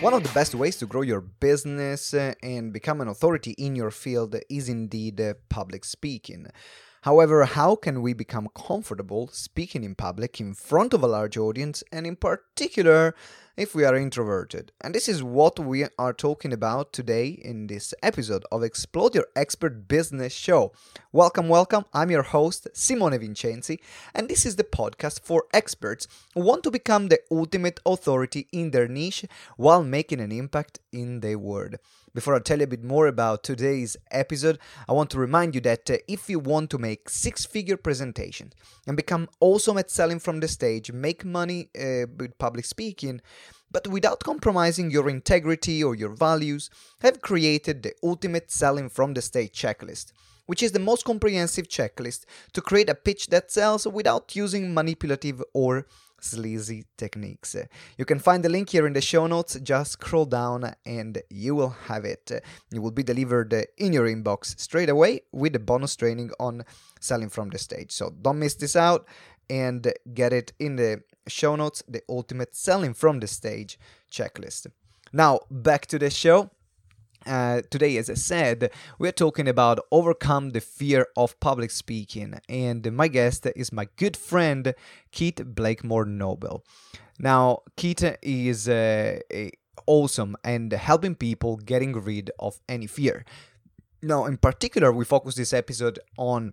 One of the best ways to grow your business uh, and become an authority in your field is indeed uh, public speaking. However, how can we become comfortable speaking in public in front of a large audience and, in particular, if we are introverted? And this is what we are talking about today in this episode of Explode Your Expert Business Show. Welcome, welcome. I'm your host, Simone Vincenzi, and this is the podcast for experts who want to become the ultimate authority in their niche while making an impact in the world. Before I tell you a bit more about today's episode, I want to remind you that uh, if you want to make six figure presentations and become awesome at selling from the stage, make money uh, with public speaking, but without compromising your integrity or your values, have created the ultimate selling from the stage checklist which is the most comprehensive checklist to create a pitch that sells without using manipulative or sleazy techniques. You can find the link here in the show notes. Just scroll down and you will have it. It will be delivered in your inbox straight away with the bonus training on selling from the stage. So don't miss this out and get it in the show notes the ultimate selling from the stage checklist. Now, back to the show. Uh, today, as I said, we're talking about overcome the fear of public speaking, and my guest is my good friend Keith Blakemore Noble. Now, Keith is uh, awesome and helping people getting rid of any fear. Now, in particular, we focus this episode on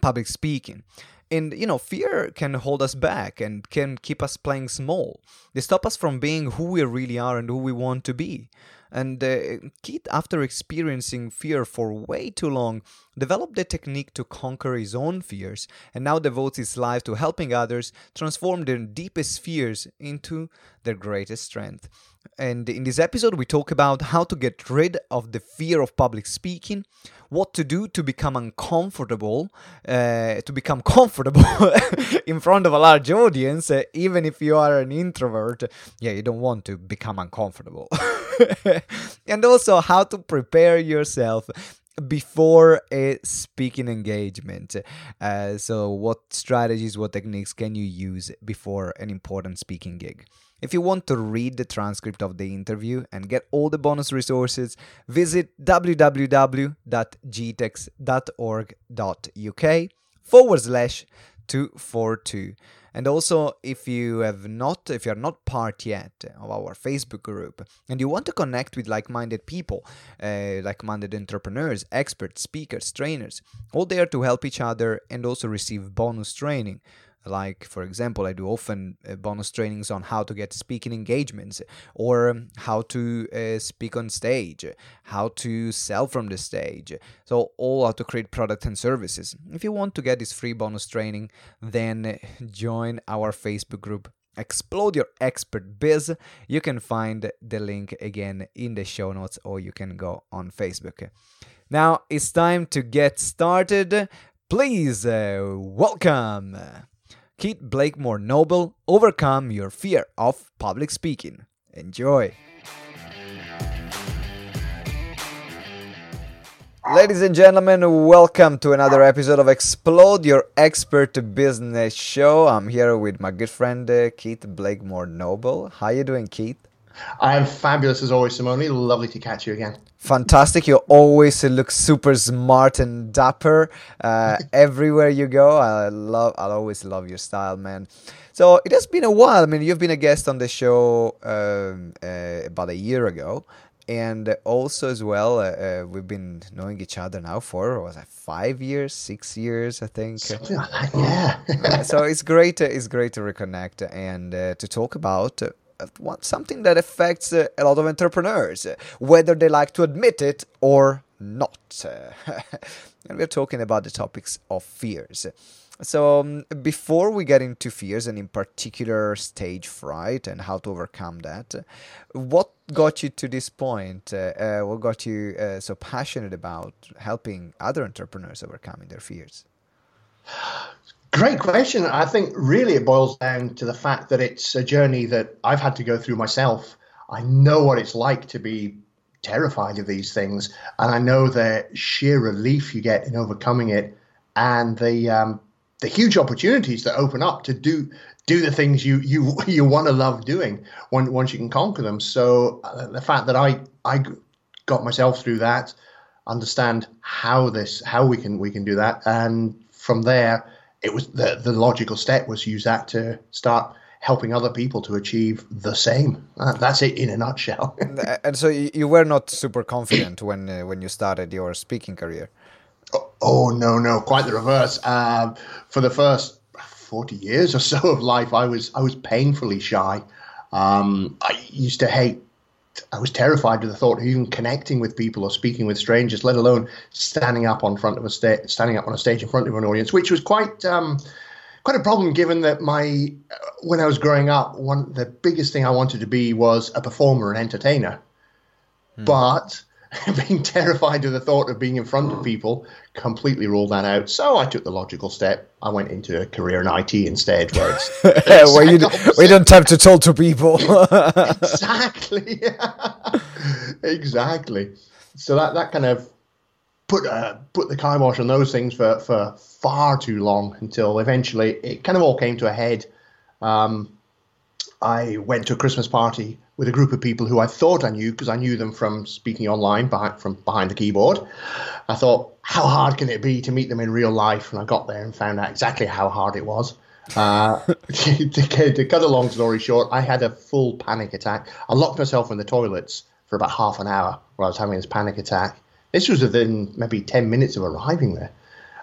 public speaking. And you know, fear can hold us back and can keep us playing small. They stop us from being who we really are and who we want to be. And uh, Keith, after experiencing fear for way too long, developed the technique to conquer his own fears and now devotes his life to helping others transform their deepest fears into their greatest strength. And in this episode, we talk about how to get rid of the fear of public speaking, what to do to become uncomfortable, uh, to become comfortable in front of a large audience, uh, even if you are an introvert. Yeah, you don't want to become uncomfortable. and also how to prepare yourself before a speaking engagement. Uh, so, what strategies, what techniques can you use before an important speaking gig? If you want to read the transcript of the interview and get all the bonus resources, visit www.gtex.org.uk forward slash 242. And also, if you have not, if you are not part yet of our Facebook group and you want to connect with like-minded people, uh, like-minded entrepreneurs, experts, speakers, trainers, all there to help each other and also receive bonus training like for example i do often uh, bonus trainings on how to get speaking engagements or how to uh, speak on stage how to sell from the stage. So all how to create product and services. If you want to get this free bonus training then join our facebook group explode your expert biz. You can find the link again in the show notes or you can go on facebook. Now it's time to get started. Please uh, welcome Keith Blakemore Noble, overcome your fear of public speaking. Enjoy! Ladies and gentlemen, welcome to another episode of Explode Your Expert Business Show. I'm here with my good friend uh, Keith Blakemore Noble. How you doing, Keith? I'm fabulous as always, Simone. Lovely to catch you again. Fantastic. You always look super smart and dapper uh, everywhere you go. I love. I'll always love your style, man. So it has been a while. I mean, you've been a guest on the show um, uh, about a year ago, and also as well, uh, uh we've been knowing each other now for was it five years, six years, I think. Something like that, yeah. so it's great. it's great to reconnect and uh, to talk about something that affects uh, a lot of entrepreneurs, whether they like to admit it or not. and we're talking about the topics of fears. So, um, before we get into fears and in particular stage fright and how to overcome that, what got you to this point? Uh, uh, what got you uh, so passionate about helping other entrepreneurs overcoming their fears? Great question. I think really it boils down to the fact that it's a journey that I've had to go through myself. I know what it's like to be terrified of these things, and I know the sheer relief you get in overcoming it, and the um, the huge opportunities that open up to do do the things you you you want to love doing once once you can conquer them. So uh, the fact that I I got myself through that, understand how this how we can we can do that, and from there it was the the logical step was to use that to start helping other people to achieve the same. Uh, that's it in a nutshell. and so you were not super confident when uh, when you started your speaking career. Oh, oh no, no, quite the reverse. Uh, for the first forty years or so of life, I was I was painfully shy. Um, I used to hate. I was terrified of the thought of even connecting with people or speaking with strangers, let alone standing up on front of a stage, standing up on a stage in front of an audience, which was quite. Um, quite a problem given that my when I was growing up, one the biggest thing I wanted to be was a performer and entertainer. Hmm. But being terrified of the thought of being in front of people completely ruled that out. So I took the logical step. I went into a career in IT instead, where it's where you we don't have to talk to people. exactly, exactly. So that that kind of put uh, put the kibosh on those things for, for far too long until eventually it kind of all came to a head. Um, I went to a Christmas party with a group of people who I thought I knew because I knew them from speaking online behind, from behind the keyboard. I thought, how hard can it be to meet them in real life? And I got there and found out exactly how hard it was. Uh, to, cut a long story short, I had a full panic attack. I locked myself in the toilets for about half an hour while I was having this panic attack. This was within maybe 10 minutes of arriving there.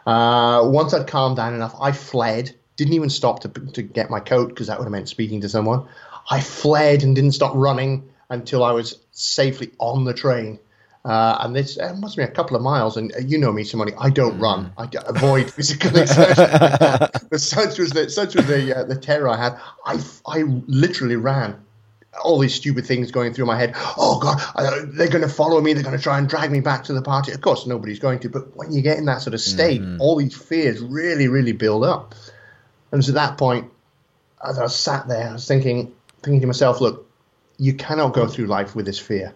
Uh, once I'd calmed down enough, I fled. Didn't even stop to, to get my coat because that would have meant speaking to someone. I fled and didn't stop running until I was safely on the train. Uh, and this uh, must be a couple of miles. And uh, you know me, somebody I don't run. I d- avoid physical exertion. but such was the such was the uh, the terror I had. I I literally ran all these stupid things going through my head. Oh God, they're going to follow me. They're going to try and drag me back to the party. Of course, nobody's going to. But when you get in that sort of state, mm-hmm. all these fears really, really build up. And so at that point, as I sat there, I was thinking, thinking to myself, look, you cannot go through life with this fear.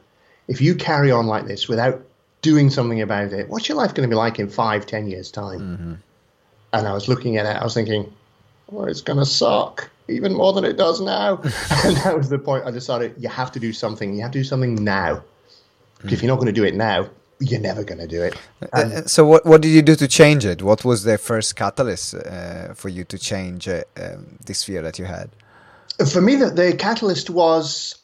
If you carry on like this without doing something about it, what's your life going to be like in five, ten years' time? Mm-hmm. And I was looking at it, I was thinking, well, it's going to suck even more than it does now. and that was the point. I decided you have to do something. You have to do something now. Mm. If you're not going to do it now, you're never going to do it. Uh, and uh, so, what what did you do to change it? What was the first catalyst uh, for you to change uh, um, this fear that you had? For me, the, the catalyst was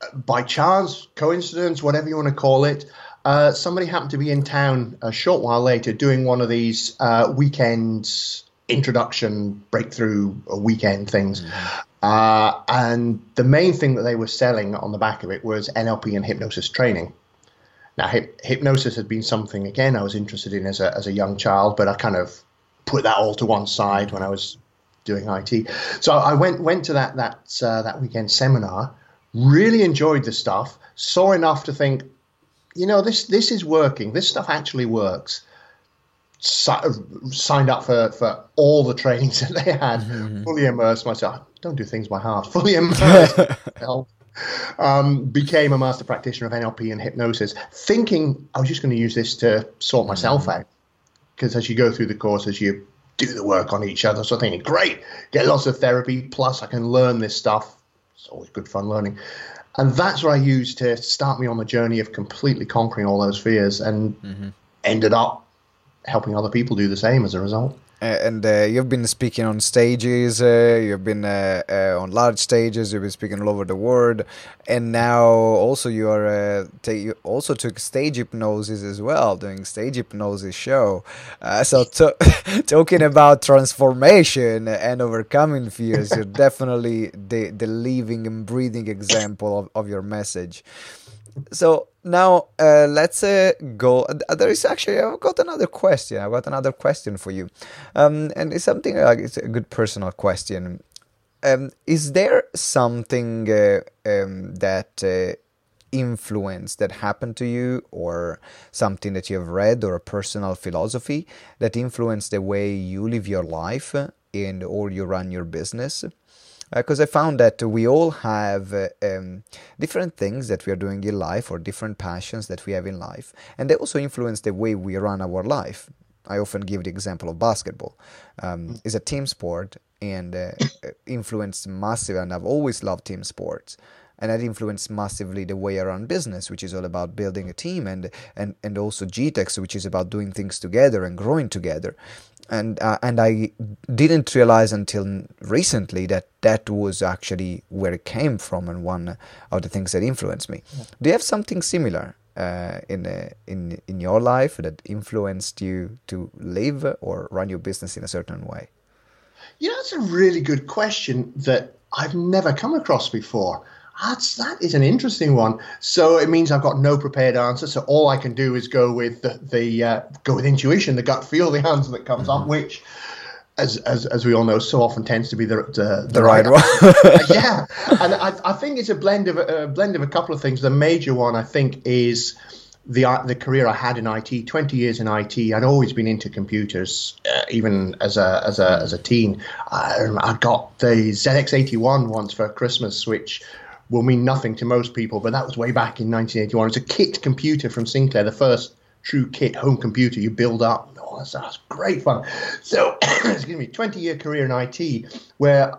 uh, by chance, coincidence, whatever you want to call it. Uh, somebody happened to be in town a short while later doing one of these weekends introduction, breakthrough, weekend things. Mm-hmm. Uh, and the main thing that they were selling on the back of it was NLP and hypnosis training. Now, hip, hypnosis had been something again I was interested in as a as a young child, but I kind of put that all to one side when I was doing IT. So I went went to that that uh, that weekend seminar. Really enjoyed the stuff. Saw enough to think, you know, this this is working. This stuff actually works signed up for, for all the trainings that they had, mm-hmm. fully immersed myself. Don't do things by heart. Fully immersed um, became a master practitioner of NLP and hypnosis, thinking I was just going to use this to sort myself mm-hmm. out. Because as you go through the course, as you do the work on each other. So I think, great, get lots of therapy. Plus, I can learn this stuff. It's always good fun learning. And that's what I used to start me on the journey of completely conquering all those fears and mm-hmm. ended up helping other people do the same as a result. Uh, and uh, you've been speaking on stages, uh, you've been uh, uh, on large stages, you've been speaking all over the world, and now also you are uh, you also took stage hypnosis as well, doing stage hypnosis show. so talking about transformation and overcoming fears, you're definitely the the living and breathing example of, of your message. So now uh, let's uh, go. Uh, there is actually I've got another question. I've got another question for you, um, and it's something like it's a good personal question. Um, is there something uh, um, that uh, influence that happened to you, or something that you have read, or a personal philosophy that influenced the way you live your life and or you run your business? Because uh, I found that we all have uh, um, different things that we are doing in life or different passions that we have in life, and they also influence the way we run our life. I often give the example of basketball. Um, it's a team sport and uh, influenced massive, and I've always loved team sports and that influenced massively the way I run business, which is all about building a team, and and and also GTEx, which is about doing things together and growing together. And uh, and I didn't realize until recently that that was actually where it came from, and one of the things that influenced me. Do you have something similar uh, in uh, in in your life that influenced you to live or run your business in a certain way? You know, that's a really good question that I've never come across before. That's that is an interesting one. So it means I've got no prepared answer. So all I can do is go with the, the uh, go with intuition, the gut feel, the answer that comes mm-hmm. up, which. As, as, as we all know, so often tends to be the the, the, the right, one. yeah, and I, I think it's a blend of a blend of a couple of things. The major one I think is the the career I had in IT, 20 years in IT, I'd always been into computers, uh, even as a as a as a teen. I, I got the ZX81 once for Christmas, which will mean nothing to most people, but that was way back in 1981. It's a kit computer from Sinclair, the first true kit home computer you build up. Oh, that's, great fun. So, excuse me, 20 year career in IT where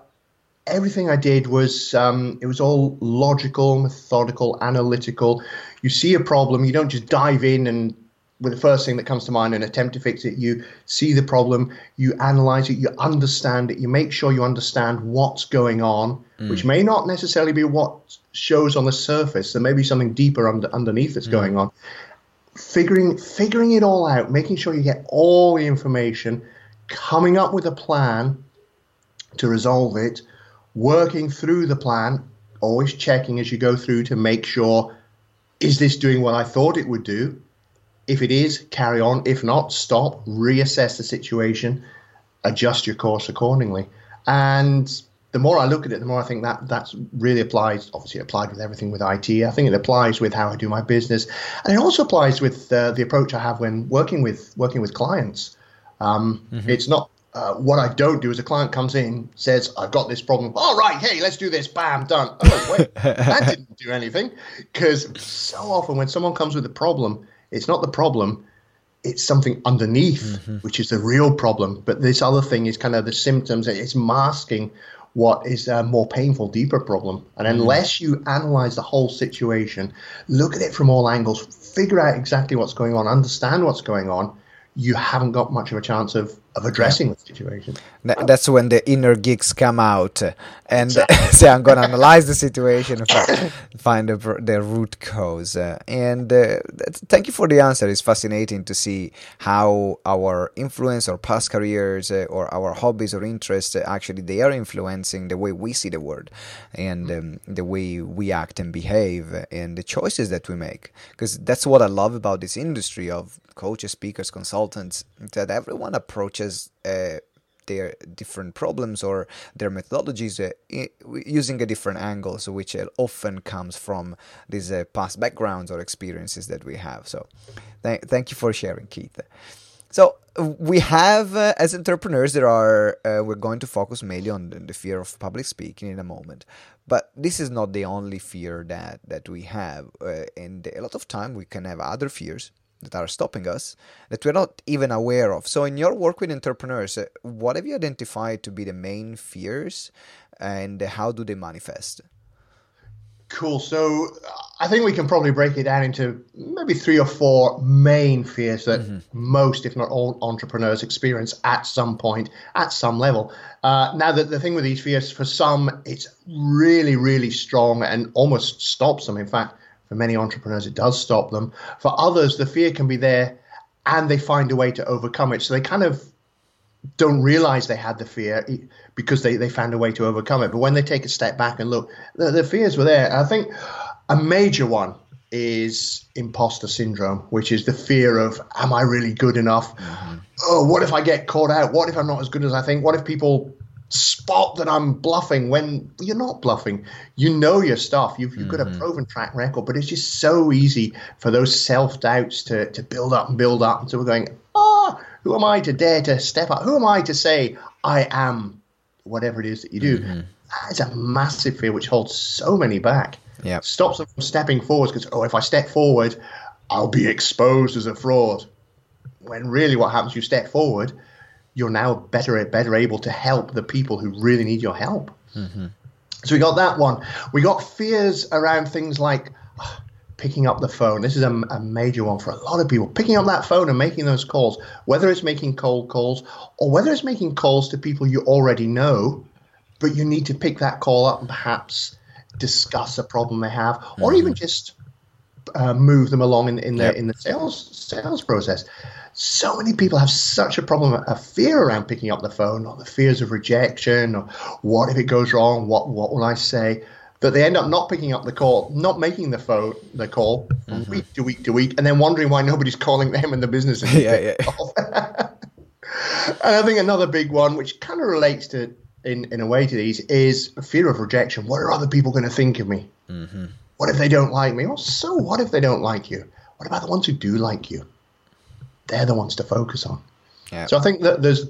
everything I did was um, it was all logical, methodical, analytical. You see a problem, you don't just dive in and with the first thing that comes to mind and attempt to fix it. You see the problem, you analyze it, you understand it, you make sure you understand what's going on, mm. which may not necessarily be what shows on the surface. There may be something deeper under, underneath that's mm. going on. Figuring figuring it all out, making sure you get all the information, coming up with a plan to resolve it, working through the plan, always checking as you go through to make sure is this doing what I thought it would do? If it is, carry on. If not, stop, reassess the situation, adjust your course accordingly. And the more I look at it, the more I think that that's really applies. Obviously, applied with everything with IT. I think it applies with how I do my business, and it also applies with uh, the approach I have when working with working with clients. Um, mm-hmm. It's not uh, what I don't do is a client comes in, says, I've got this problem. All right, hey, let's do this. Bam, done. Oh, wait, that didn't do anything. Because so often when someone comes with a problem, it's not the problem, it's something underneath, mm-hmm. which is the real problem. But this other thing is kind of the symptoms, it's masking what is a more painful, deeper problem. And mm-hmm. unless you analyze the whole situation, look at it from all angles, figure out exactly what's going on, understand what's going on, you haven't got much of a chance of of addressing the situation. That's when the inner geeks come out and say, "I'm going to analyze the situation and find the, the root cause." Uh, and uh, thank you for the answer. It's fascinating to see how our influence, or past careers, uh, or our hobbies or interests uh, actually they are influencing the way we see the world and um, the way we act and behave and the choices that we make. Because that's what I love about this industry of coaches, speakers, consultants. That everyone approaches uh, their different problems or their methodologies uh, using a different angle, so which often comes from these uh, past backgrounds or experiences that we have. So, th- thank you for sharing, Keith. So we have, uh, as entrepreneurs, there are uh, we're going to focus mainly on the fear of public speaking in a moment, but this is not the only fear that that we have, uh, and a lot of time we can have other fears that are stopping us that we're not even aware of. So, in your work with entrepreneurs, uh, what have you identified to be the main fears and how do they manifest? Cool. So, I think we can probably break it down into maybe three or four main fears that mm-hmm. most, if not all, entrepreneurs experience at some point, at some level. Uh, now, the, the thing with these fears, for some, it's really, really strong and almost stops them. In fact, for many entrepreneurs, it does stop them. For others, the fear can be there and they find a way to overcome it. So they kind of don't realize they had the fear because they, they found a way to overcome it. But when they take a step back and look, the, the fears were there. I think a major one is imposter syndrome, which is the fear of, am I really good enough? Mm-hmm. Oh, what if I get caught out? What if I'm not as good as I think? What if people spot that I'm bluffing when you're not bluffing. You know your stuff. You've, you've mm-hmm. got a mm-hmm. proven track record, but it's just so easy for those self doubts to, to build up and build up. And so we're going, ah, oh, who am I to dare to step up? Who am I to say I am whatever it is that you do? Mm-hmm. That is a massive fear which holds so many back. Yeah. Stops them from stepping forward because, oh, if I step forward, I'll be exposed as a fraud. when really what happens, you step forward, you're now better better able to help the people who really need your help. Mm-hmm. So we got that one. We got fears around things like uh, picking up the phone. This is a, a, major one for a lot of people. Picking up that phone and making those calls, whether it's making cold calls or whether it's making calls to people you already know, but you need to pick that call up and perhaps discuss a problem they have, mm-hmm. or even just uh, move them along in, in the yep. in the sales sales process. So many people have such a problem, a fear around picking up the phone, or the fears of rejection, or what if it goes wrong? What what will I say? That they end up not picking up the call, not making the phone the call mm-hmm. week to week to week, and then wondering why nobody's calling them in the business. yeah, yeah. and I think another big one, which kind of relates to in in a way to these, is fear of rejection. What are other people going to think of me? Mm-hmm. What if they don't like me? Well, so what if they don't like you? What about the ones who do like you? They're the ones to focus on. Yeah. So I think that there's,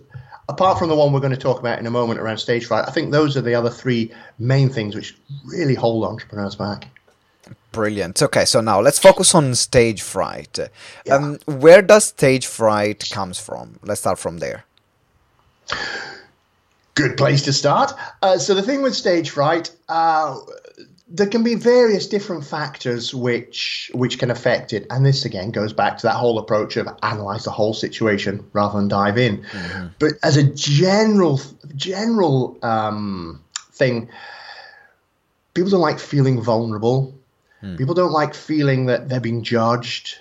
apart from the one we're going to talk about in a moment around stage fright, I think those are the other three main things which really hold entrepreneurs back. Brilliant. Okay, so now let's focus on stage fright. Yeah. Um, where does stage fright comes from? Let's start from there. Good place to start. Uh, so the thing with stage fright, uh, there can be various different factors which which can affect it, and this again goes back to that whole approach of analyze the whole situation rather than dive in. Mm-hmm. But as a general general um, thing, people don't like feeling vulnerable. Mm. People don't like feeling that they're being judged.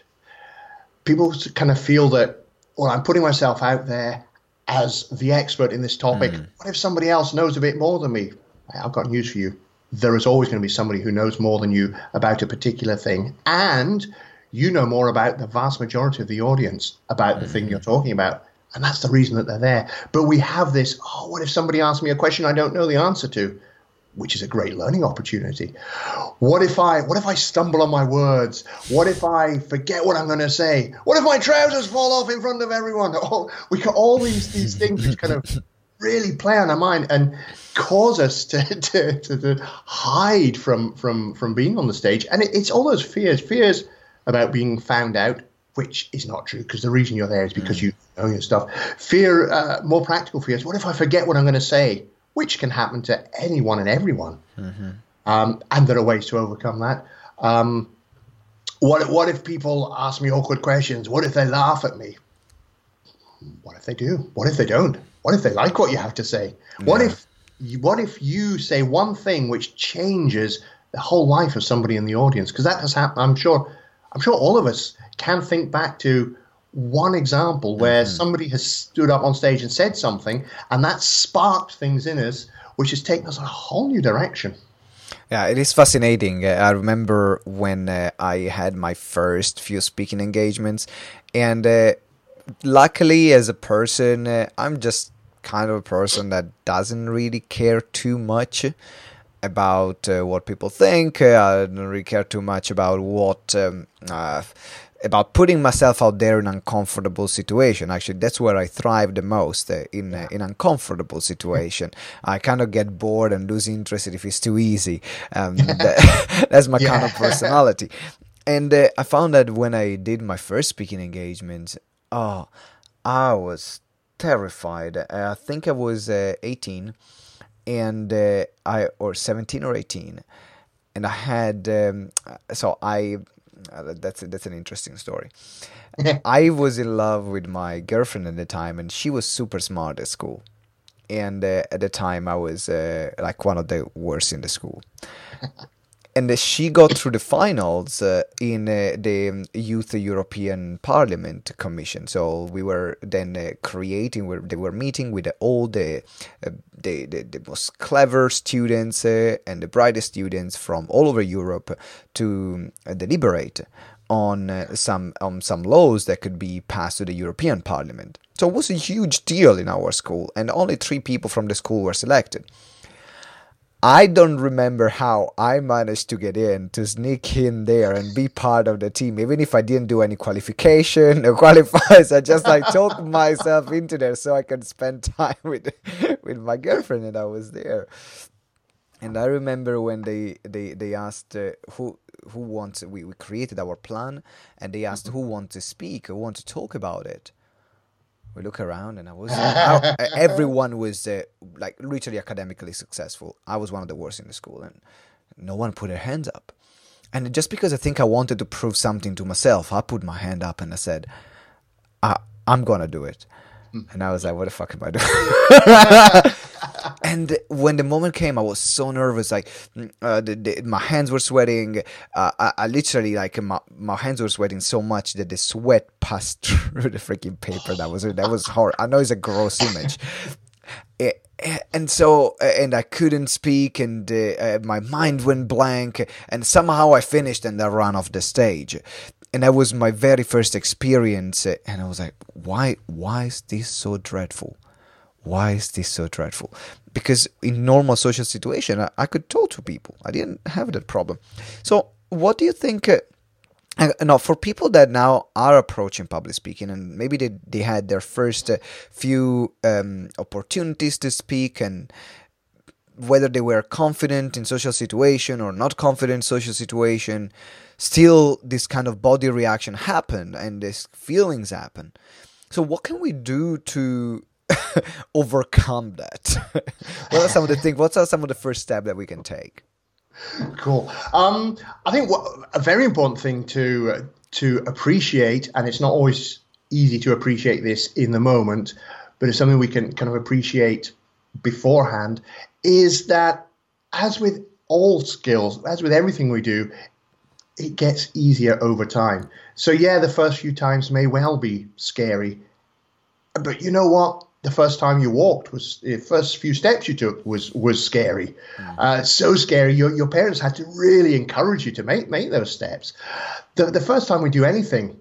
People kind of feel that, well, I'm putting myself out there as the expert in this topic. Mm. What if somebody else knows a bit more than me? I've got news for you there is always going to be somebody who knows more than you about a particular thing. And you know more about the vast majority of the audience about the mm-hmm. thing you're talking about. And that's the reason that they're there. But we have this oh, what if somebody asks me a question I don't know the answer to? Which is a great learning opportunity. What if I what if I stumble on my words? What if I forget what I'm going to say? What if my trousers fall off in front of everyone? Oh, we got all these these things which kind of really play on our mind and cause us to, to, to, to hide from, from, from being on the stage. And it, it's all those fears, fears about being found out, which is not true because the reason you're there is because mm. you know your stuff. Fear, uh, more practical fears. What if I forget what I'm going to say? Which can happen to anyone and everyone. Mm-hmm. Um, and there are ways to overcome that. Um, what, what if people ask me awkward questions? What if they laugh at me? What if they do? What if they don't? What if they like what you have to say? Yeah. What if what if you say one thing which changes the whole life of somebody in the audience? Because that has happened. I'm sure. I'm sure all of us can think back to one example where mm-hmm. somebody has stood up on stage and said something, and that sparked things in us, which has taken us a whole new direction. Yeah, it is fascinating. Uh, I remember when uh, I had my first few speaking engagements, and uh, luckily, as a person, uh, I'm just kind of a person that doesn't really care too much about uh, what people think. Uh, I don't really care too much about what um, uh, about putting myself out there in uncomfortable situation. Actually, that's where I thrive the most uh, in uh, in uncomfortable situation. I kind of get bored and lose interest if it's too easy. Um, that, that's my yeah. kind of personality. And uh, I found that when I did my first speaking engagement, oh, I was terrified. Uh, I think I was uh, 18 and uh, I or 17 or 18 and I had um, so I uh, that's that's an interesting story. I was in love with my girlfriend at the time and she was super smart at school. And uh, at the time I was uh, like one of the worst in the school. and she got through the finals uh, in uh, the Youth European Parliament Commission. So we were then uh, creating, where they were meeting with all the, uh, the, the, the most clever students uh, and the brightest students from all over Europe to uh, deliberate on some on some laws that could be passed to the European Parliament. So it was a huge deal in our school, and only three people from the school were selected. I don't remember how I managed to get in to sneak in there and be part of the team, even if I didn't do any qualification or qualifiers. I just like talked myself into there so I could spend time with with my girlfriend, and I was there. And I remember when they they they asked uh, who who wants we, we created our plan, and they asked who wants to speak, who wants to talk about it. We look around and I was I, everyone was uh, like literally academically successful. I was one of the worst in the school, and no one put their hands up. And just because I think I wanted to prove something to myself, I put my hand up and I said, I, "I'm gonna do it." And I was like, "What the fuck am I doing?" and when the moment came, I was so nervous. Like mm, uh, the, the, my hands were sweating. Uh, I, I, literally like my, my hands were sweating so much that the sweat passed through the freaking paper. That was that was hard. I know it's a gross image. It, and so and I couldn't speak, and uh, my mind went blank. And somehow I finished, and I ran off the stage and that was my very first experience and i was like why why is this so dreadful? Why is this so dreadful? Because in normal social situation I, I could talk to people. I didn't have that problem. So what do you think uh, now for people that now are approaching public speaking and maybe they, they had their first uh, few um, opportunities to speak and whether they were confident in social situation or not confident social situation still this kind of body reaction happen and these feelings happen. So what can we do to overcome that? What are some of the things what are some of the first steps that we can take? Cool. Um, i think what, a very important thing to to appreciate and it's not always easy to appreciate this in the moment but it's something we can kind of appreciate beforehand is that as with all skills as with everything we do it gets easier over time. So yeah, the first few times may well be scary, but you know what? The first time you walked was the first few steps you took was was scary, mm. uh, so scary. Your your parents had to really encourage you to make make those steps. The the first time we do anything,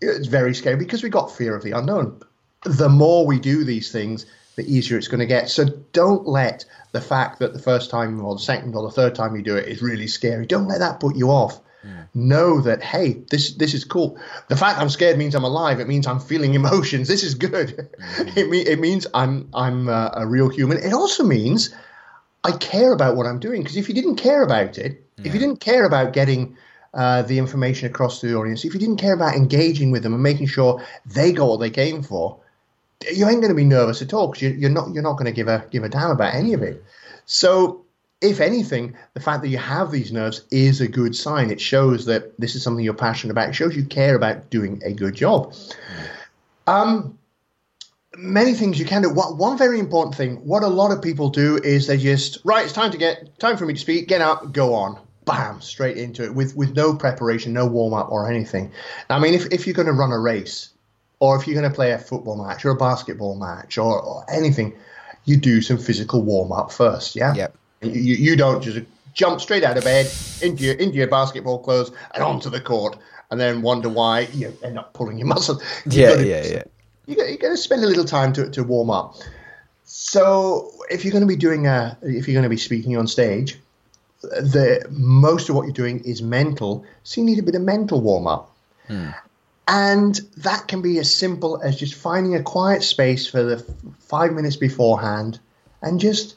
it's very scary because we got fear of the unknown. The more we do these things, the easier it's going to get. So don't let the fact that the first time or the second or the third time you do it is really scary. Don't let that put you off. Mm. Know that hey, this this is cool. The fact I'm scared means I'm alive. It means I'm feeling emotions. This is good. Mm. it, me- it means I'm I'm uh, a real human. It also means I care about what I'm doing. Because if you didn't care about it, yeah. if you didn't care about getting uh, the information across to the audience, if you didn't care about engaging with them and making sure they got what they came for, you ain't going to be nervous at all because you, are not you're not going to give a give a damn about any of it. So, if anything, the fact that you have these nerves is a good sign. It shows that this is something you're passionate about. It shows you care about doing a good job. Um, many things you can do. What, one very important thing, what a lot of people do is they just right. It's time to get time for me to speak. Get up, go on. Bam, straight into it with with no preparation, no warm up or anything. I mean, if if you're going to run a race or if you're going to play a football match or a basketball match or, or anything, you do some physical warm up first. Yeah. Yep. You, you don't just jump straight out of bed into your into your basketball clothes and onto the court and then wonder why you end up pulling your muscle. you yeah, to, yeah, yeah. You got, you got to spend a little time to, to warm up. So if you're going to be doing a, if you're going to be speaking on stage, the most of what you're doing is mental, so you need a bit of mental warm up. Hmm. And that can be as simple as just finding a quiet space for the five minutes beforehand and just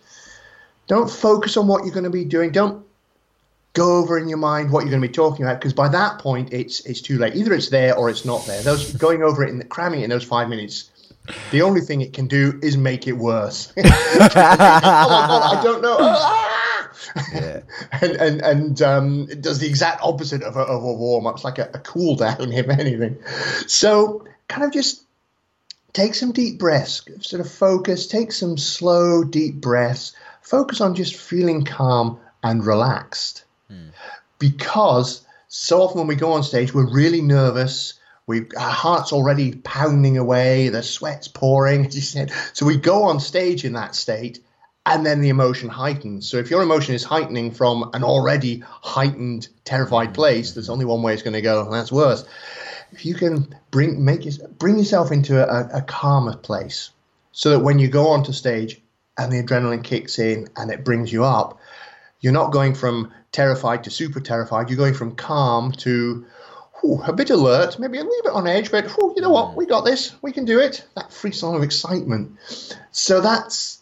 don't focus on what you're going to be doing. Don't go over in your mind what you're going to be talking about because by that point it's it's too late. Either it's there or it's not there. Those going over it and cramming it in those five minutes, the only thing it can do is make it worse. oh I don't know. Ah! yeah. and and and um, it does the exact opposite of a, of a warm up. It's like a, a cool down, if anything. So kind of just take some deep breaths, sort of focus, take some slow, deep breaths, focus on just feeling calm and relaxed. Hmm. Because so often when we go on stage, we're really nervous. We, our heart's already pounding away, the sweat's pouring, as you said. So we go on stage in that state, and then the emotion heightens. So if your emotion is heightening from an already heightened, terrified place, there's only one way it's going to go, and that's worse. If you can bring make bring yourself into a, a calmer place, so that when you go onto stage and the adrenaline kicks in and it brings you up, you're not going from terrified to super terrified. You're going from calm to whew, a bit alert, maybe a little bit on edge, but whew, you know what? Mm. We got this. We can do it. That free song of excitement. So that's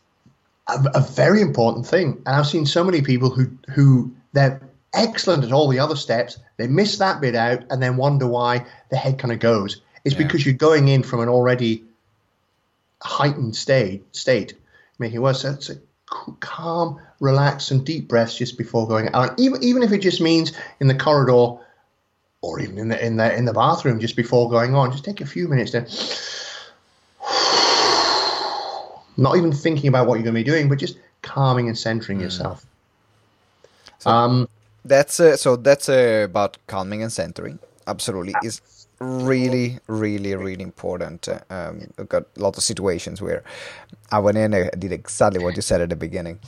a, a very important thing. And I've seen so many people who who they're excellent at all the other steps, they miss that bit out, and then wonder why the head kind of goes. It's yeah. because you're going in from an already heightened state, state making it worse. So it's a calm, relax, and deep breaths just before going out. Even even if it just means in the corridor or even in the in the in the bathroom just before going on, just take a few minutes to not even thinking about what you're going to be doing, but just calming and centering mm. yourself. So um, that's uh, so that's uh, about calming and centering. Absolutely, is really, really, really important. Um, I've got a lot of situations where I went in, and I did exactly what you said at the beginning.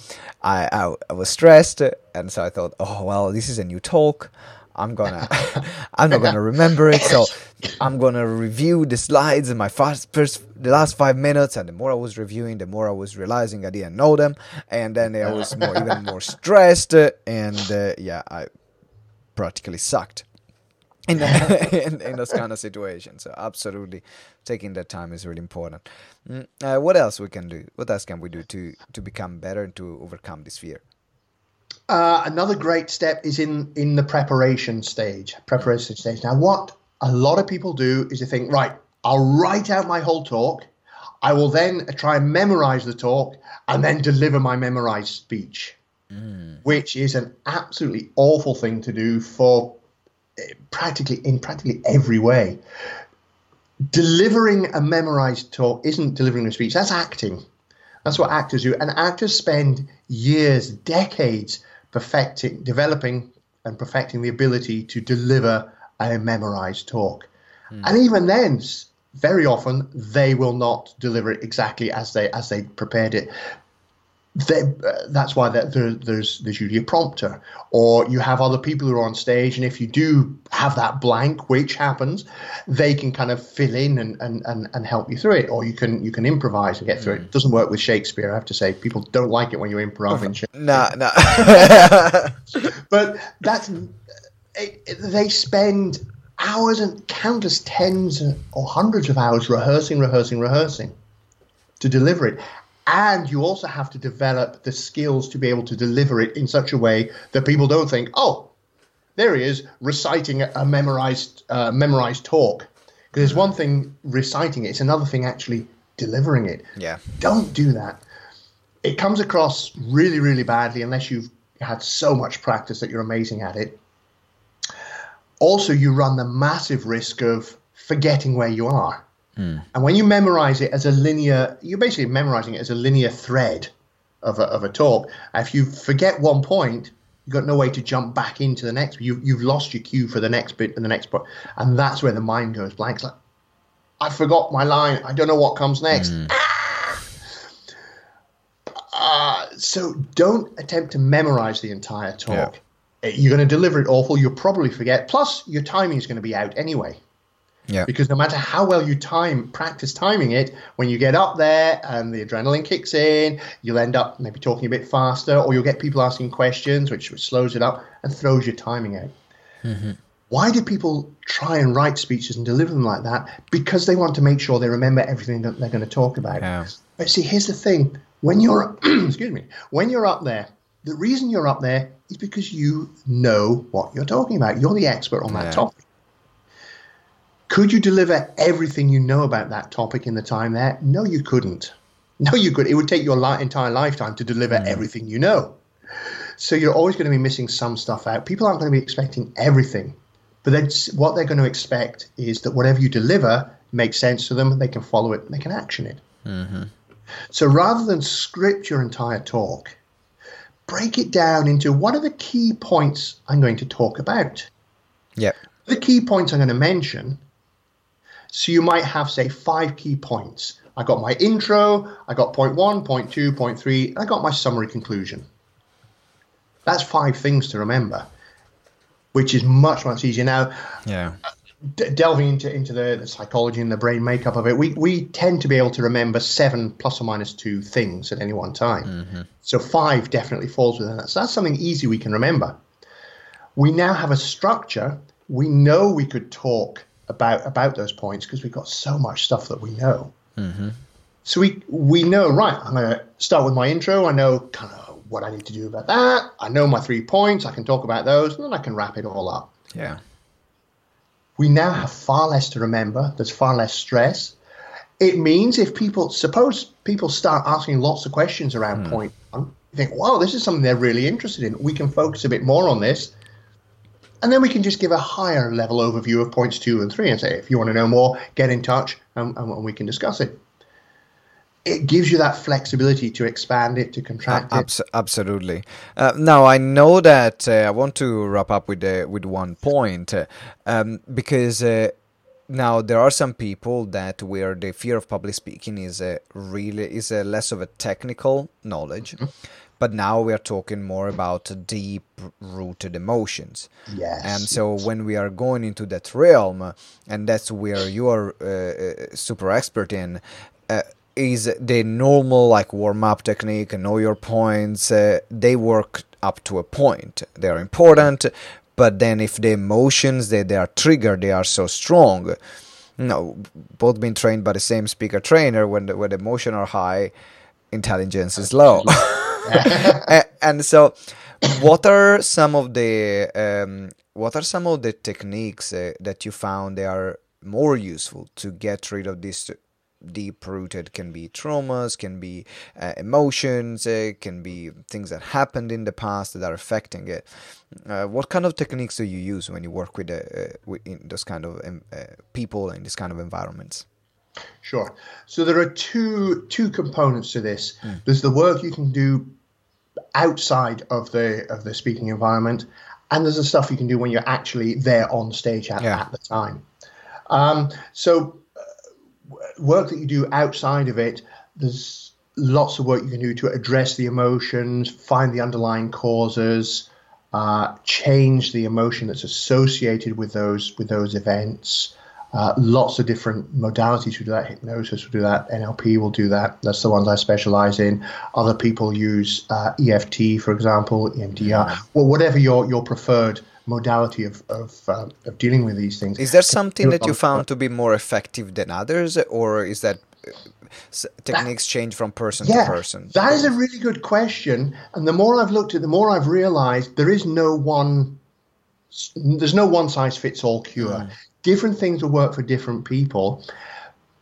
I, I, I was stressed, and so I thought, oh well, this is a new talk. I'm gonna, I'm not gonna remember it, so I'm gonna review the slides in my first, first, the last five minutes. And the more I was reviewing, the more I was realizing I didn't know them, and then I was more, even more stressed, and uh, yeah, I practically sucked in, in, in those kind of situations. So absolutely, taking that time is really important. Mm, uh, what else we can do? What else can we do to to become better and to overcome this fear? Uh, another great step is in in the preparation stage. Preparation stage. Now, what a lot of people do is they think, right, I'll write out my whole talk. I will then try and memorize the talk and then deliver my memorized speech, mm. which is an absolutely awful thing to do for practically in practically every way. Delivering a memorized talk isn't delivering a speech. That's acting. That's what actors do, and actors spend years, decades perfecting, developing, and perfecting the ability to deliver a memorized talk. Hmm. And even then, very often they will not deliver it exactly as they as they prepared it they, uh, that's why there, there's there's usually a prompter, or you have other people who are on stage, and if you do have that blank, which happens, they can kind of fill in and, and, and, and help you through it, or you can you can improvise and get through mm. it. It doesn't work with Shakespeare, I have to say. People don't like it when you improv in Shakespeare. No, no. but that's it, they spend hours and countless tens or hundreds of hours rehearsing, rehearsing, rehearsing to deliver it and you also have to develop the skills to be able to deliver it in such a way that people don't think, oh, there he is reciting a memorized uh, memorized talk. Because there's one thing reciting it; it's another thing actually delivering it. Yeah. Don't do that. It comes across really, really badly unless you've had so much practice that you're amazing at it. Also, you run the massive risk of forgetting where you are. Mm. And when you memorize it as a linear, you're basically memorizing it as a linear thread of a, of a talk. If you forget one point, you've got no way to jump back into the next. You, you've lost your cue for the next bit and the next part. And that's where the mind goes blank. It's like, I forgot my line. I don't know what comes next. Mm. Ah! Uh, so don't attempt to memorize the entire talk. Yeah. You're going to deliver it awful. You'll probably forget. Plus, your timing is going to be out anyway. Yeah. Because no matter how well you time practice timing it, when you get up there and the adrenaline kicks in, you'll end up maybe talking a bit faster, or you'll get people asking questions, which, which slows it up and throws your timing out. Mm-hmm. Why do people try and write speeches and deliver them like that? Because they want to make sure they remember everything that they're going to talk about. Yeah. But see, here's the thing: when you're excuse me, when you're up there, the reason you're up there is because you know what you're talking about. You're the expert on that yeah. topic. Could you deliver everything you know about that topic in the time there? No, you couldn't. No, you could. It would take your entire lifetime to deliver mm. everything you know. So you're always going to be missing some stuff out. People aren't going to be expecting everything, but that's what they're going to expect is that whatever you deliver makes sense to them. They can follow it. They can action it. Mm-hmm. So rather than script your entire talk, break it down into what are the key points I'm going to talk about. Yeah. The key points I'm going to mention so you might have, say, five key points. I got my intro, I got point one, point two, point three, I got my summary conclusion. That's five things to remember, which is much, much easier. Now, yeah. D- delving into, into the, the, psychology and the brain makeup of it, we, we tend to be able to remember seven plus or minus two things at any one time. Mm-hmm. So five definitely falls within that. So that's something easy we can remember. We now have a structure. We know we could talk about about those points because we've got so much stuff that we know. Mm-hmm. So we we know right. I'm going to start with my intro. I know kind of what I need to do about that. I know my three points. I can talk about those, and then I can wrap it all up. Yeah. We now have far less to remember. There's far less stress. It means if people suppose people start asking lots of questions around Hmm. point one, you think, wow, this is something they're really interested in. We can focus a bit more on this. And then we can just give a higher level overview of points two and three and say, if you want to know more, get in touch and, and we can discuss it. It gives you that flexibility to expand it, to contract it. Abs- absolutely. Uh, now I know that uh, I want to wrap up with uh, with one point uh, um, because uh, now there are some people that where the fear of public speaking is uh, really is uh, less of a technical knowledge, but now we are talking more about deep rooted emotions. Yes. And so when we are going into that realm, and that's where you are uh, uh, super expert in, uh, is the normal like warm up technique, know your points. Uh, they work up to a point. They are important, but then if the emotions that they are triggered, they are so strong. No, both being trained by the same speaker trainer. When the, when the emotion are high, intelligence is low. And so what are some of the um, what are some of the techniques uh, that you found they are more useful to get rid of this deep rooted can be traumas can be uh, emotions uh, can be things that happened in the past that are affecting it uh, what kind of techniques do you use when you work with, uh, uh, with in those kind of um, uh, people in this kind of environments Sure. So there are two two components to this. There's the work you can do outside of the of the speaking environment, and there's the stuff you can do when you're actually there on stage at, Yeah. at the time. Um, so uh, work that you do outside of it, there's lots of work you can do to address the emotions, find the underlying causes, uh, change the emotion that's associated with those with those events. Uh, lots of different modalities will do that. Hypnosis will do that. NLP will do that. That's the ones I specialize in. Other people use uh, EFT, for example, EMDR. Well, whatever your your preferred modality of of, uh, of dealing with these things. Is there something that you found to be more effective than others, or is that techniques change from person to person? That is a really good question. And the more I've looked at, it, the more I've realized there is no one. There's no one size fits all cure. Different things will work for different people.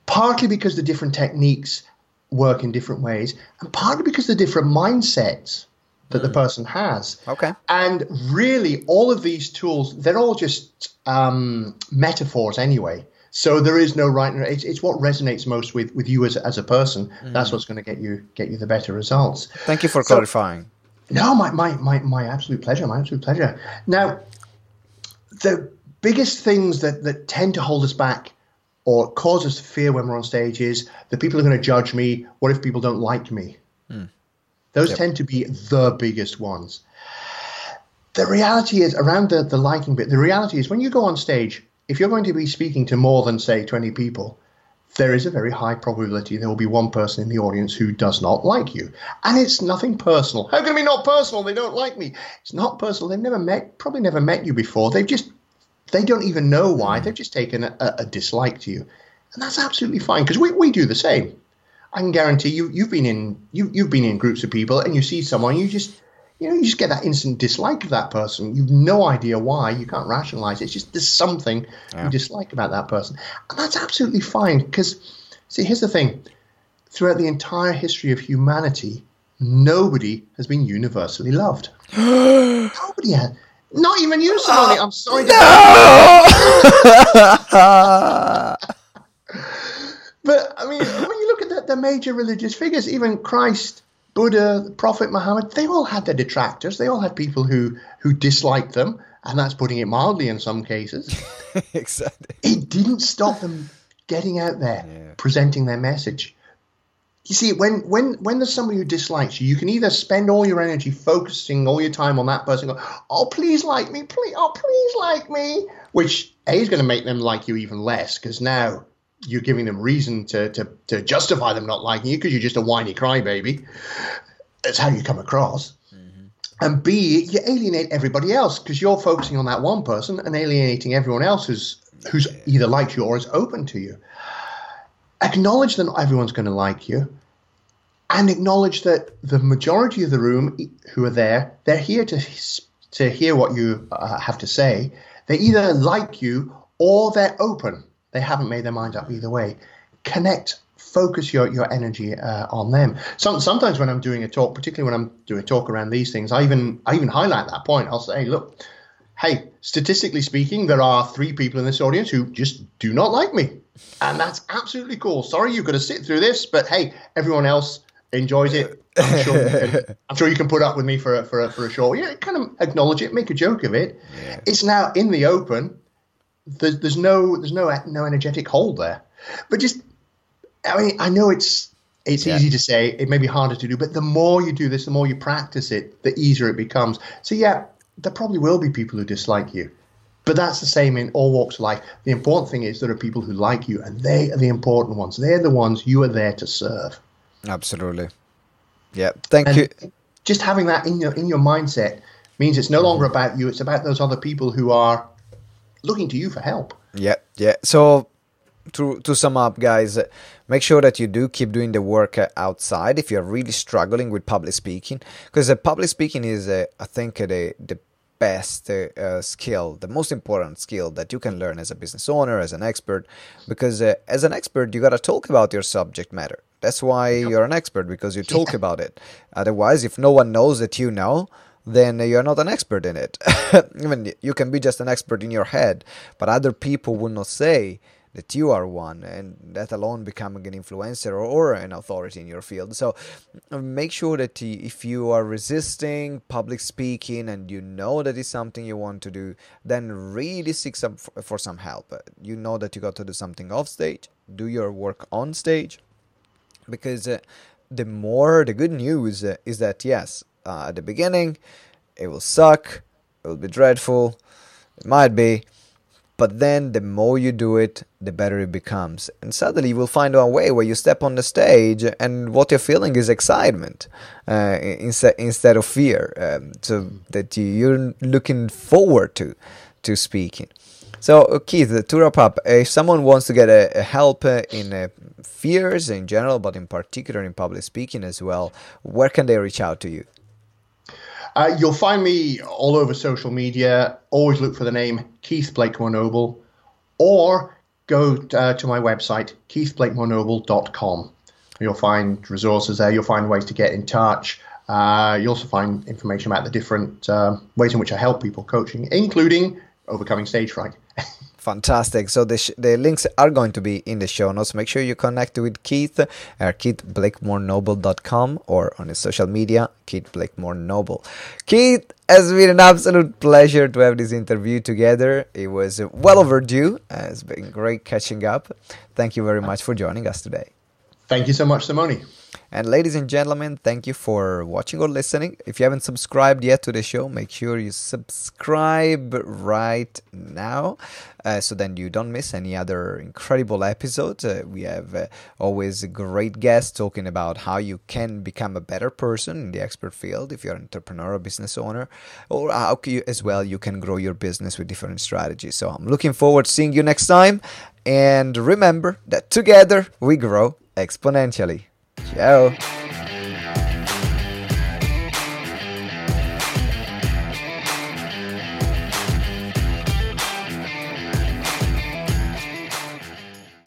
Partly because the different techniques work in different ways, and partly because the different mindsets that the person has. Okay. And really, all of these tools, they're all just um, metaphors anyway. So there is no right. and- It's, it's what resonates most with, with you as, a- as a person. That's what's going to get you get you the better results. Thank you for So- clarifying. No, my, my, my, my absolute pleasure. My absolute pleasure. Now, the biggest things that, that tend to hold us back or cause us fear when we're on stage is that people are going to judge me. What if people don't like me? Hmm. Those Yep. tend to be the biggest ones. The reality is, around the, the liking bit, the reality is when you go on stage, if you're going to be speaking to more than, say, 20 people, there is a very high probability there will be one person in the audience who does not like you. And it's nothing personal. How can it be not personal? They don't like me. It's not personal. They've never met, probably never met you before. They've just, they don't even know why. They've just taken a, a dislike to you. And that's absolutely fine because we, we do the same. I can guarantee you, you've been in, you, you've been in groups of people and you see someone, you just, you know, you just get that instant dislike of that person. You've no idea why. You can't rationalize it. It's just there's something Yeah. you dislike about that person. And that's absolutely fine because, see, here's the thing. Throughout the entire history of humanity, nobody has been universally loved. nobody has. Not even you, Simone. I'm sorry to But I mean, when you look at the, the major religious figures, even Christ, Buddha, the Prophet Muhammad, they all had their detractors. They all had people who who disliked them, and that's putting it mildly in some cases. exactly. It didn't stop them getting out there, Yeah. presenting their message. You see, when when when there's somebody who dislikes you, you can either spend all your energy focusing all your time on that person, go, oh please like me, please, oh please like me, which a is going to make them like you even less because now you're giving them reason to to to justify them not liking you because you're just a whiny crybaby. That's how you come across. Mm-hmm. And B, you alienate everybody else because you're focusing on that one person and alienating everyone else who's who's either liked you or is open to you. Acknowledge that not everyone's going to like you, and acknowledge that the majority of the room who are there, they're here to to hear what you uh, have to say. They either like you or they're open. They haven't made their mind up either way. Connect focus your, your energy uh, on them. Some, sometimes when I'm doing a talk, particularly when I'm doing a talk around these things, I even I even highlight that point. I'll say, look, hey, statistically speaking, there are three people in this audience who just do not like me. And that's absolutely cool. Sorry you've got to sit through this, but hey, everyone else enjoys it. I'm sure you can, I'm sure you can put up with me for a, for a, for a short. Yeah, kind of acknowledge it, make a joke of it. Yeah. It's now in the open. There's, there's no there's no no energetic hold there. But just, I mean, I know it's it's yeah. easy to say. It may be harder to do, but the more you do this, the more you practice it, the easier it becomes. So yeah, there probably will be people who dislike you. But that's the same in all walks of life. The important thing is there are people who like you, and they are the important ones. They're the ones you are there to serve. Absolutely. Yeah. Thank and you. Just having that in your in your mindset means it's no longer about you. It's about those other people who are looking to you for help. Yeah. Yeah. So to to sum up, guys, make sure that you do keep doing the work outside if you're really struggling with public speaking, because uh, public speaking is, uh, I think, uh, the the best uh, skill, the most important skill that you can learn as a business owner, as an expert, because uh, as an expert, you gotta talk about your subject matter. That's why you're an expert because you talk yeah. about it. Otherwise, if no one knows that you know, then you're not an expert in it. Even you can be just an expert in your head, but other people will not say that you are one and that alone becoming an influencer or, an authority in your field. So uh, make sure that if you are resisting public speaking and you know that is something you want to do then really seek some for some help. You know that you got to do something off stage do your work on stage because uh, the more the good news uh, is that yes uh, at the beginning it will suck it will be dreadful it might be but then the more you do it, the better it becomes. And suddenly you will find a way where you step on the stage and what you're feeling is excitement uh, instead, instead of fear. Um, so that you're looking forward to, to speaking. So, uh, Keith, to wrap up, if someone wants to get a, a help uh, in uh, fears in general, but in particular in public speaking as well, where can they reach out to you? Uh, you'll find me all over social media. Always look for the name Keith Blakemore Noble, or go uh, to my website, keithblakemorenoble.com. You'll find resources there. You'll find ways to get in touch. Uh, you'll also find information about the different uh, ways in which I help people coaching, including overcoming stage fright. Fantastic. So the, the links are going to be in the show notes. Make sure you connect with Keith at keithblakemorenoble.com or on his social media, Keith Blakemore Noble. Keith, has been an absolute pleasure to have this interview together. It was well overdue. It's been great catching up. Thank you very much for joining us today. Thank you so much, Simone. And ladies and gentlemen, thank you for watching or listening. If you haven't subscribed yet to the show, make sure you subscribe right now uh, so then you don't miss any other incredible episodes. Uh, we have uh, always great guests talking about how you can become a better person in the expert field if you're an entrepreneur or business owner, or how you, as well you can grow your business with different strategies. So I'm looking forward to seeing you next time. And remember that together we grow exponentially. Ciao.